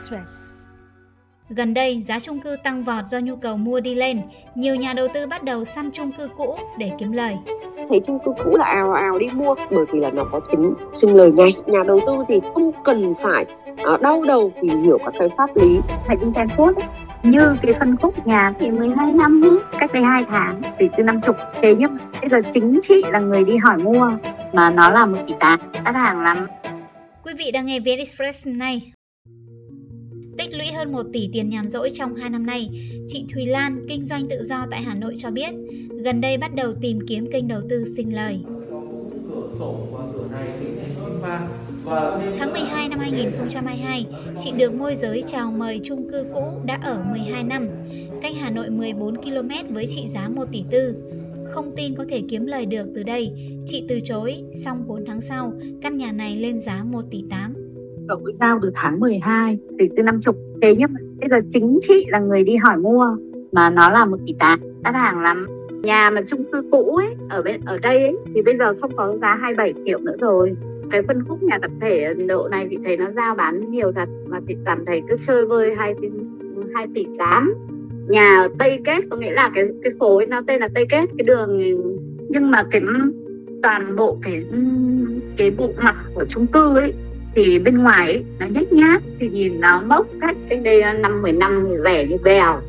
Express. Gần đây, giá chung cư tăng vọt do nhu cầu mua đi lên. Nhiều nhà đầu tư bắt đầu săn chung cư cũ để kiếm lời. Thấy chung cư cũ là ào ào đi mua bởi vì là nó có tính sinh lời ngay. Nhà đầu tư thì không cần phải uh, đau đầu tìm hiểu các cái pháp lý. Phải đi xem phút như cái phân khúc nhà thì 12 năm cách đây 2 tháng thì từ năm chục thế nhưng bây giờ chính chị là người đi hỏi mua mà nó là một tỷ tám đắt hàng lắm Quý vị đang nghe VN Express này. Tích lũy hơn 1 tỷ tiền nhàn rỗi trong 2 năm nay, chị Thùy Lan, kinh doanh tự do tại Hà Nội cho biết, gần đây bắt đầu tìm kiếm kênh đầu tư sinh lời. Tháng 12 năm 2022, chị được môi giới chào mời chung cư cũ đã ở 12 năm, cách Hà Nội 14 km với trị giá 1 tỷ tư. Không tin có thể kiếm lời được từ đây, chị từ chối, xong 4 tháng sau, căn nhà này lên giá 1 tỷ 8 ở ngôi giao từ tháng 12 từ từ năm chục. Thế nhưng bây giờ chính chị là người đi hỏi mua mà nó là một tỷ tám đắt hàng lắm. Nhà mà chung cư cũ ấy ở bên ở đây ấy, thì bây giờ không có giá 27 triệu nữa rồi. Cái phân khúc nhà tập thể ở độ này thì thấy nó giao bán nhiều thật mà thì cảm thấy cứ chơi vơi hai tỷ hai tỷ tám. Nhà ở Tây Kết có nghĩa là cái cái phố ấy nó tên là Tây Kết cái đường nhưng mà cái toàn bộ cái cái bộ mặt của chung cư ấy thì bên ngoài ấy, nó nhếch nhác thì nhìn nó mốc cách cách đây năm mười năm thì rẻ như bèo.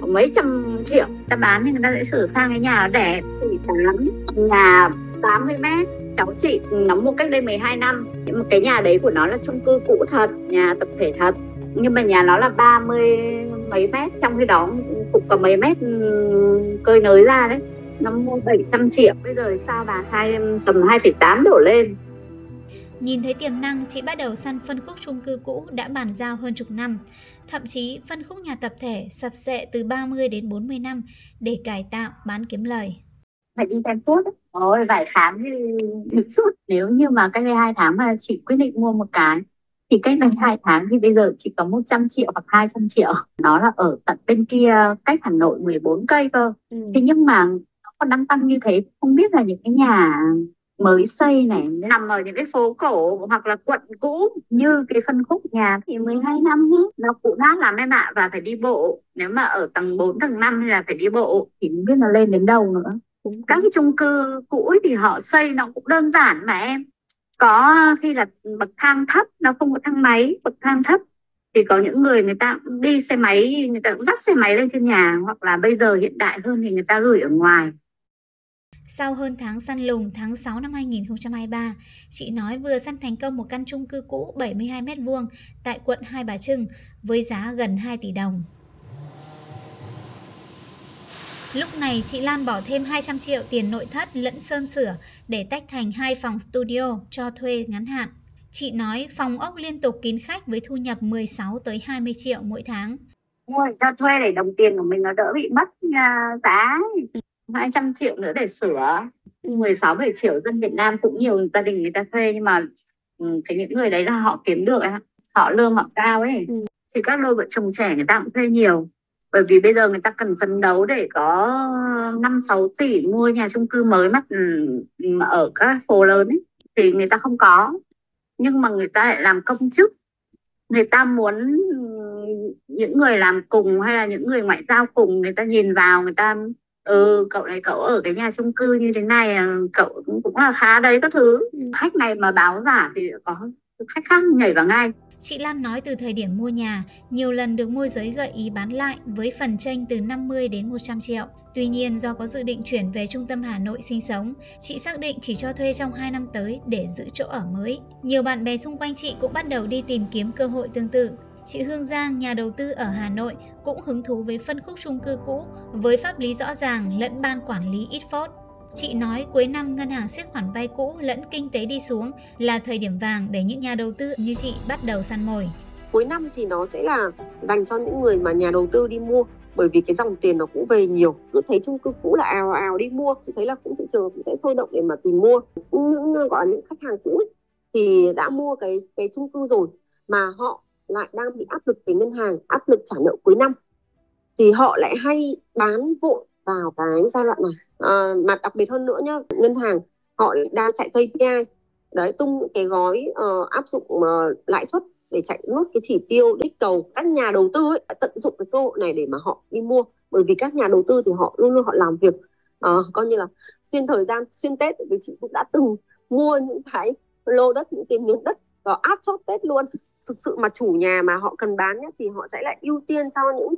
Mấy trăm triệu. Ta bán thì người ta sẽ sửa sang cái nhà nó đẹp. Thì tám nhà 80 mét. Cháu chị nó mua cách đây 12 năm. Nhưng mà cái nhà đấy của nó là chung cư cũ thật nhà tập thể thật. Nhưng mà nhà nó là 30 mấy mét. Trong khi đó cũng có mấy mét cơi nới ra đấy. Nó mua 700 triệu. Bây giờ sao bán hai tầm 2,8 đổ lên Nhìn thấy tiềm năng, chị bắt đầu săn phân khúc chung cư cũ đã bàn giao hơn chục năm. Thậm chí phân khúc nhà tập thể sập sệ từ 30 đến 40 năm để cải tạo, bán kiếm lời. phải đi xem thuốc Ôi, vài tháng thì suốt nếu như mà cách đây hai tháng mà chị quyết định mua một cái thì cách đây hai tháng thì bây giờ chỉ có 100 triệu hoặc 200 triệu nó là ở tận bên kia cách Hà Nội 14 cây cơ ừ. thế nhưng mà nó còn đang tăng như thế không biết là những cái nhà mới xây này nằm ở những cái phố cổ hoặc là quận cũ như cái phân khúc nhà thì 12 năm ấy, nó cũ nát lắm em ạ và phải đi bộ. Nếu mà ở tầng 4 tầng 5 thì là phải đi bộ. Thì không biết là lên đến đâu nữa. Các cái chung cư cũ thì họ xây nó cũng đơn giản mà em. Có khi là bậc thang thấp nó không có thang máy bậc thang thấp. Thì có những người người ta đi xe máy người ta dắt xe máy lên trên nhà. Hoặc là bây giờ hiện đại hơn thì người ta gửi ở ngoài sau hơn tháng săn lùng tháng 6 năm 2023, chị nói vừa săn thành công một căn chung cư cũ 72 m2 tại quận Hai Bà Trưng với giá gần 2 tỷ đồng. Lúc này chị Lan bỏ thêm 200 triệu tiền nội thất lẫn sơn sửa để tách thành hai phòng studio cho thuê ngắn hạn. Chị nói phòng ốc liên tục kín khách với thu nhập 16 tới 20 triệu mỗi tháng. Mua cho thuê để đồng tiền của mình nó đỡ bị mất à, giá 200 triệu nữa để sửa. 16 7 triệu dân Việt Nam cũng nhiều gia đình người ta thuê nhưng mà ừ, cái những người đấy là họ kiếm được họ lương họ cao ấy. Ừ. thì các đôi vợ chồng trẻ người ta cũng thuê nhiều. Bởi vì bây giờ người ta cần phấn đấu để có 5 6 tỷ mua nhà chung cư mới mắt ừ, ở các phố lớn ấy thì người ta không có. Nhưng mà người ta lại làm công chức. Người ta muốn những người làm cùng hay là những người ngoại giao cùng người ta nhìn vào người ta ừ cậu này cậu ở cái nhà chung cư như thế này à, cậu cũng, cũng là khá đấy các thứ khách này mà báo giả thì có khách khác nhảy vào ngay Chị Lan nói từ thời điểm mua nhà, nhiều lần được môi giới gợi ý bán lại với phần tranh từ 50 đến 100 triệu. Tuy nhiên do có dự định chuyển về trung tâm Hà Nội sinh sống, chị xác định chỉ cho thuê trong 2 năm tới để giữ chỗ ở mới. Nhiều bạn bè xung quanh chị cũng bắt đầu đi tìm kiếm cơ hội tương tự. Chị Hương Giang, nhà đầu tư ở Hà Nội, cũng hứng thú với phân khúc chung cư cũ với pháp lý rõ ràng lẫn ban quản lý ít phốt. Chị nói cuối năm ngân hàng siết khoản vay cũ lẫn kinh tế đi xuống là thời điểm vàng để những nhà đầu tư như chị bắt đầu săn mồi. Cuối năm thì nó sẽ là dành cho những người mà nhà đầu tư đi mua bởi vì cái dòng tiền nó cũng về nhiều cứ thấy chung cư cũ là ào ào đi mua chị thấy là cũng thị trường cũng sẽ sôi động để mà tìm mua những gọi là những khách hàng cũ ấy, thì đã mua cái cái chung cư rồi mà họ lại đang bị áp lực về ngân hàng áp lực trả nợ cuối năm. Thì họ lại hay bán vội vào cái giai đoạn này. À, mà đặc biệt hơn nữa nhá ngân hàng họ đang chạy KPI đấy tung cái gói uh, áp dụng uh, lãi suất để chạy nốt cái chỉ tiêu đích cầu. Các nhà đầu tư ấy tận dụng cái cơ hội này để mà họ đi mua. Bởi vì các nhà đầu tư thì họ luôn luôn họ làm việc uh, coi như là xuyên thời gian xuyên tết. Vì chị cũng đã từng mua những cái lô đất những cái miếng đất và áp chốt tết luôn thực sự mà chủ nhà mà họ cần bán nhé, thì họ sẽ lại ưu tiên cho những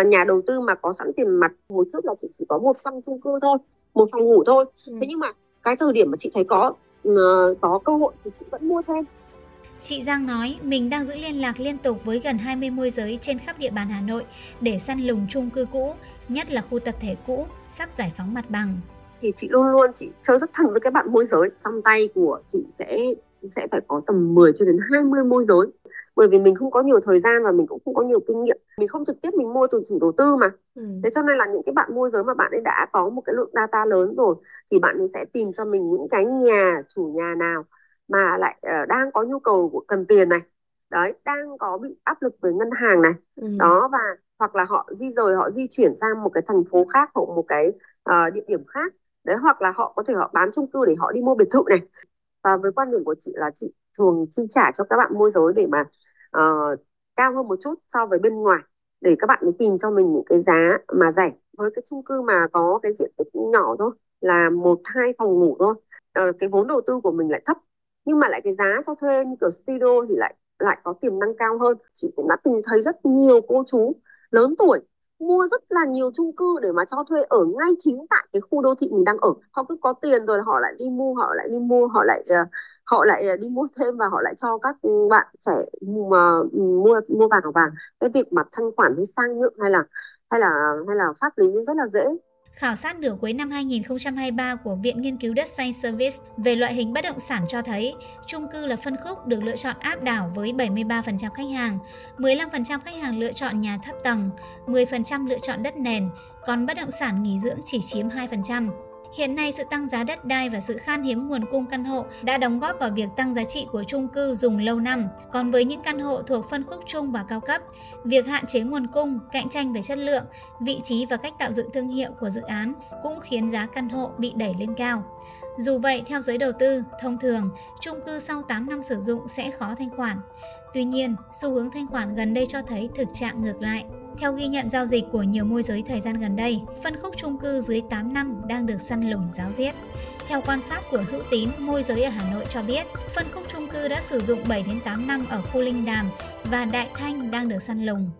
uh, nhà đầu tư mà có sẵn tiền mặt hồi trước là chị chỉ có một căn chung cư thôi một phòng ngủ thôi ừ. thế nhưng mà cái thời điểm mà chị thấy có uh, có cơ hội thì chị vẫn mua thêm Chị Giang nói mình đang giữ liên lạc liên tục với gần 20 môi giới trên khắp địa bàn Hà Nội để săn lùng chung cư cũ, nhất là khu tập thể cũ, sắp giải phóng mặt bằng. Thì chị luôn luôn chị chơi rất thân với các bạn môi giới. Trong tay của chị sẽ sẽ phải có tầm 10 cho đến 20 môi giới. Bởi vì mình không có nhiều thời gian và mình cũng không có nhiều kinh nghiệm. Mình không trực tiếp mình mua từ chủ đầu tư mà. Ừ. Thế cho nên là những cái bạn môi giới mà bạn ấy đã có một cái lượng data lớn rồi thì bạn ấy sẽ tìm cho mình những cái nhà chủ nhà nào mà lại uh, đang có nhu cầu của cần tiền này đấy đang có bị áp lực với ngân hàng này ừ. đó và hoặc là họ di rời họ di chuyển sang một cái thành phố khác hoặc một cái uh, địa điểm khác đấy hoặc là họ có thể họ bán chung cư để họ đi mua biệt thự này và với quan điểm của chị là chị thường chi trả cho các bạn môi giới để mà uh, cao hơn một chút so với bên ngoài để các bạn mới tìm cho mình những cái giá mà rẻ. Với cái chung cư mà có cái diện tích nhỏ thôi là một hai phòng ngủ thôi uh, cái vốn đầu tư của mình lại thấp. Nhưng mà lại cái giá cho thuê như kiểu studio thì lại lại có tiềm năng cao hơn. Chị cũng đã từng thấy rất nhiều cô chú lớn tuổi mua rất là nhiều chung cư để mà cho thuê ở ngay chính tại cái khu đô thị mình đang ở. Họ cứ có tiền rồi họ lại đi mua họ lại đi mua họ lại uh, họ lại ờ, đi mua thêm và họ lại cho các bạn trẻ mà ừ, mua mua vàng vàng cái việc mà thanh khoản hay sang nhượng hay là hay là hay là pháp lý rất là dễ Khảo sát nửa cuối năm 2023 của Viện Nghiên cứu Đất Xanh Service về loại hình bất động sản cho thấy chung cư là phân khúc được lựa chọn áp đảo với 73% khách hàng, 15% khách hàng lựa chọn nhà thấp tầng, 10% lựa chọn đất nền, còn bất động sản nghỉ dưỡng chỉ chiếm 2%. Hiện nay, sự tăng giá đất đai và sự khan hiếm nguồn cung căn hộ đã đóng góp vào việc tăng giá trị của chung cư dùng lâu năm. Còn với những căn hộ thuộc phân khúc trung và cao cấp, việc hạn chế nguồn cung, cạnh tranh về chất lượng, vị trí và cách tạo dựng thương hiệu của dự án cũng khiến giá căn hộ bị đẩy lên cao. Dù vậy, theo giới đầu tư, thông thường, chung cư sau 8 năm sử dụng sẽ khó thanh khoản. Tuy nhiên, xu hướng thanh khoản gần đây cho thấy thực trạng ngược lại. Theo ghi nhận giao dịch của nhiều môi giới thời gian gần đây, phân khúc chung cư dưới 8 năm đang được săn lùng giáo diết. Theo quan sát của Hữu Tín, môi giới ở Hà Nội cho biết, phân khúc chung cư đã sử dụng 7 đến 8 năm ở khu Linh Đàm và Đại Thanh đang được săn lùng.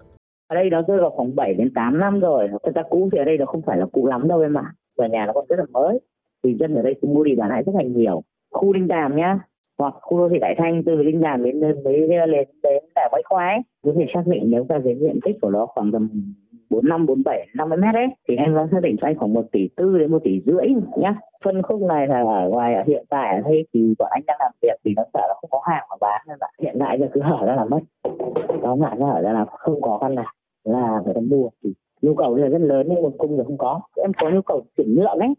Ở đây nó rơi vào khoảng 7 đến 8 năm rồi. Thật ra cũ thì ở đây nó không phải là cũ lắm đâu em ạ. Và nhà nó còn rất là mới. Thì dân ở đây cũng mua đi bán lại rất là nhiều. Khu Linh Đàm nhá, hoặc khu đô thị Đại Thanh từ Linh Đàm đến đến đến đến, đến đảo Bách Khoái có thể xác định nếu ta cái diện tích của nó khoảng tầm bốn năm bốn bảy năm mươi mét đấy thì anh có xác định cho anh khoảng một tỷ tư đến một tỷ rưỡi nhá. Phân khúc này là ở ngoài hiện tại ở đây thì bọn anh đang làm việc thì nó sợ là không có hàng mà bán nên là hiện tại giờ cứ hở ra là mất. Đó là ra hở ra là không có căn nào là người ta mua. Thì nhu cầu là rất lớn nhưng nguồn cung thì không có. Em có nhu cầu chuyển nhượng đấy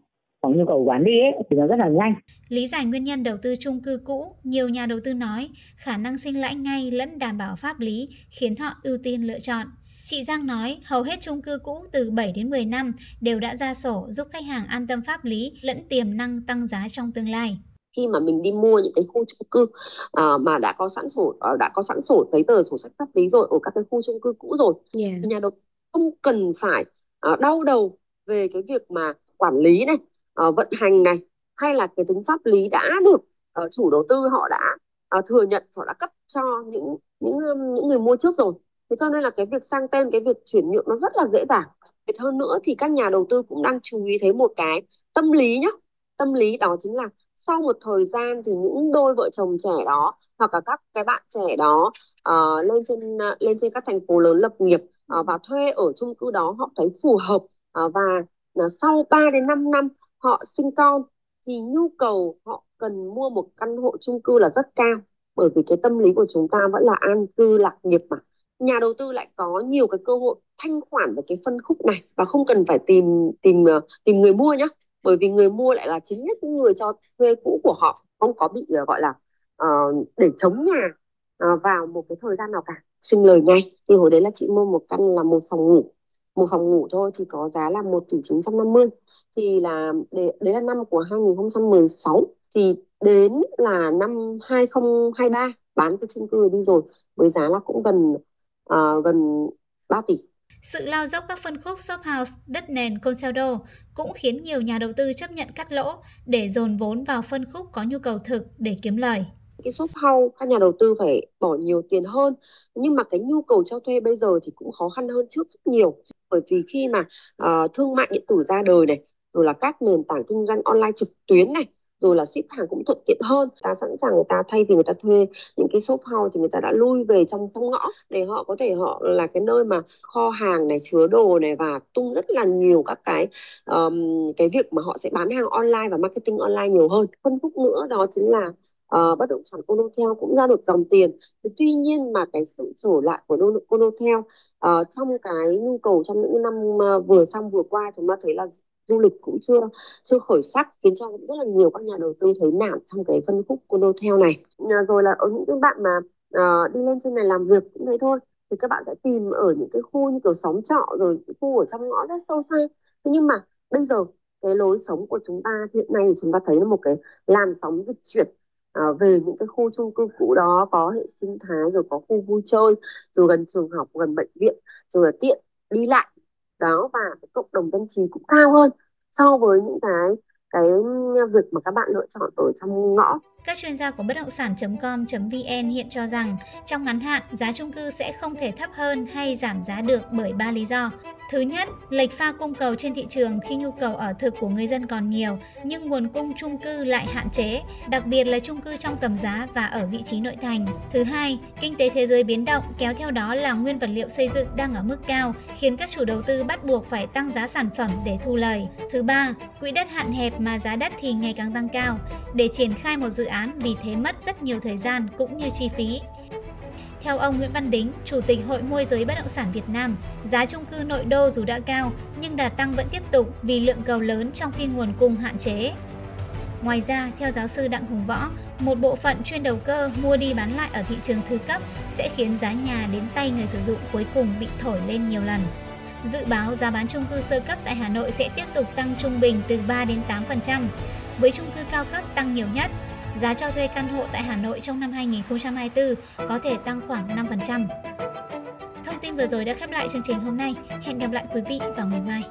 có nhu cầu bán đi ấy, thì nó rất là nhanh. Lý giải nguyên nhân đầu tư chung cư cũ, nhiều nhà đầu tư nói khả năng sinh lãi ngay lẫn đảm bảo pháp lý khiến họ ưu tiên lựa chọn. Chị Giang nói hầu hết chung cư cũ từ 7 đến 10 năm đều đã ra sổ giúp khách hàng an tâm pháp lý lẫn tiềm năng tăng giá trong tương lai khi mà mình đi mua những cái khu chung cư uh, mà đã có sẵn sổ uh, đã có sẵn sổ giấy tờ sổ sách pháp lý rồi ở các cái khu chung cư cũ rồi yeah. nhà đầu không cần phải uh, đau đầu về cái việc mà quản lý này uh, vận hành này hay là cái tính pháp lý đã được uh, chủ đầu tư họ đã uh, thừa nhận họ đã cấp cho những những những người mua trước rồi. Thế cho nên là cái việc sang tên cái việc chuyển nhượng nó rất là dễ dàng. Việc hơn nữa thì các nhà đầu tư cũng đang chú ý thấy một cái tâm lý nhá. Tâm lý đó chính là sau một thời gian thì những đôi vợ chồng trẻ đó hoặc là các cái bạn trẻ đó uh, lên trên uh, lên trên các thành phố lớn lập nghiệp uh, và thuê ở chung cư đó họ thấy phù hợp uh, và uh, sau 3 đến 5 năm họ sinh con thì nhu cầu họ cần mua một căn hộ chung cư là rất cao bởi vì cái tâm lý của chúng ta vẫn là an cư lạc nghiệp mà. Nhà đầu tư lại có nhiều cái cơ hội thanh khoản về cái phân khúc này và không cần phải tìm tìm ờ, tìm người mua nhá bởi vì người mua lại là chính nhất những người cho thuê cũ của họ không có bị ờ, gọi là uh, để chống nhà uh, vào một cái thời gian nào cả. Sinh lời ngay thì hồi đấy là chị mua một căn là một phòng ngủ một phòng ngủ thôi thì có giá là một tỷ chín trăm năm mươi. Thì là đấy, đấy là năm của 2016 thì đến là năm 2023 bán cái chung cư đi rồi với giá là cũng gần uh, gần 3 tỷ. Sự lao dốc các phân khúc shop house, đất nền, condo cũng khiến nhiều nhà đầu tư chấp nhận cắt lỗ để dồn vốn vào phân khúc có nhu cầu thực để kiếm lời. Cái shop house các nhà đầu tư phải bỏ nhiều tiền hơn. Nhưng mà cái nhu cầu cho thuê bây giờ thì cũng khó khăn hơn trước rất nhiều. Bởi vì khi mà uh, thương mại điện tử ra đời này rồi là các nền tảng kinh doanh online trực tuyến này rồi là ship hàng cũng thuận tiện hơn ta sẵn sàng người ta thay vì người ta thuê những cái shop house thì người ta đã lui về trong trong ngõ để họ có thể họ là cái nơi mà kho hàng này chứa đồ này và tung rất là nhiều các cái um, cái việc mà họ sẽ bán hàng online và marketing online nhiều hơn. Phân khúc nữa đó chính là uh, bất động sản Conotel cũng ra được dòng tiền. Thì tuy nhiên mà cái sự trở lại của Conotel uh, trong cái nhu cầu trong những năm uh, vừa xong vừa qua chúng ta thấy là du lịch cũng chưa chưa khởi sắc khiến cho rất là nhiều các nhà đầu tư thấy nản trong cái phân khúc Conotel này. Rồi là ở những cái bạn mà uh, đi lên trên này làm việc cũng thế thôi. Thì các bạn sẽ tìm ở những cái khu như kiểu xóm trọ rồi khu ở trong ngõ rất sâu xa. Thế nhưng mà bây giờ cái lối sống của chúng ta hiện nay thì chúng ta thấy là một cái làn sóng dịch chuyển à, về những cái khu chung cư cũ đó có hệ sinh thái rồi có khu vui chơi rồi gần trường học gần bệnh viện rồi là tiện đi lại. Đó và cái cộng đồng dân trí cũng cao hơn so với những cái cái việc mà các bạn lựa chọn ở trong ngõ các chuyên gia của bất động sản.com.vn hiện cho rằng trong ngắn hạn giá chung cư sẽ không thể thấp hơn hay giảm giá được bởi ba lý do. Thứ nhất, lệch pha cung cầu trên thị trường khi nhu cầu ở thực của người dân còn nhiều nhưng nguồn cung chung cư lại hạn chế, đặc biệt là chung cư trong tầm giá và ở vị trí nội thành. Thứ hai, kinh tế thế giới biến động kéo theo đó là nguyên vật liệu xây dựng đang ở mức cao, khiến các chủ đầu tư bắt buộc phải tăng giá sản phẩm để thu lời. Thứ ba, quỹ đất hạn hẹp mà giá đất thì ngày càng tăng cao. Để triển khai một dự án vì thế mất rất nhiều thời gian cũng như chi phí. Theo ông Nguyễn Văn Đính, Chủ tịch Hội môi giới bất động sản Việt Nam, giá trung cư nội đô dù đã cao nhưng đà tăng vẫn tiếp tục vì lượng cầu lớn trong khi nguồn cung hạn chế. Ngoài ra, theo giáo sư Đặng Hùng Võ, một bộ phận chuyên đầu cơ mua đi bán lại ở thị trường thứ cấp sẽ khiến giá nhà đến tay người sử dụng cuối cùng bị thổi lên nhiều lần. Dự báo giá bán chung cư sơ cấp tại Hà Nội sẽ tiếp tục tăng trung bình từ 3 đến 8%, với chung cư cao cấp tăng nhiều nhất giá cho thuê căn hộ tại Hà Nội trong năm 2024 có thể tăng khoảng 5%. Thông tin vừa rồi đã khép lại chương trình hôm nay. Hẹn gặp lại quý vị vào ngày mai.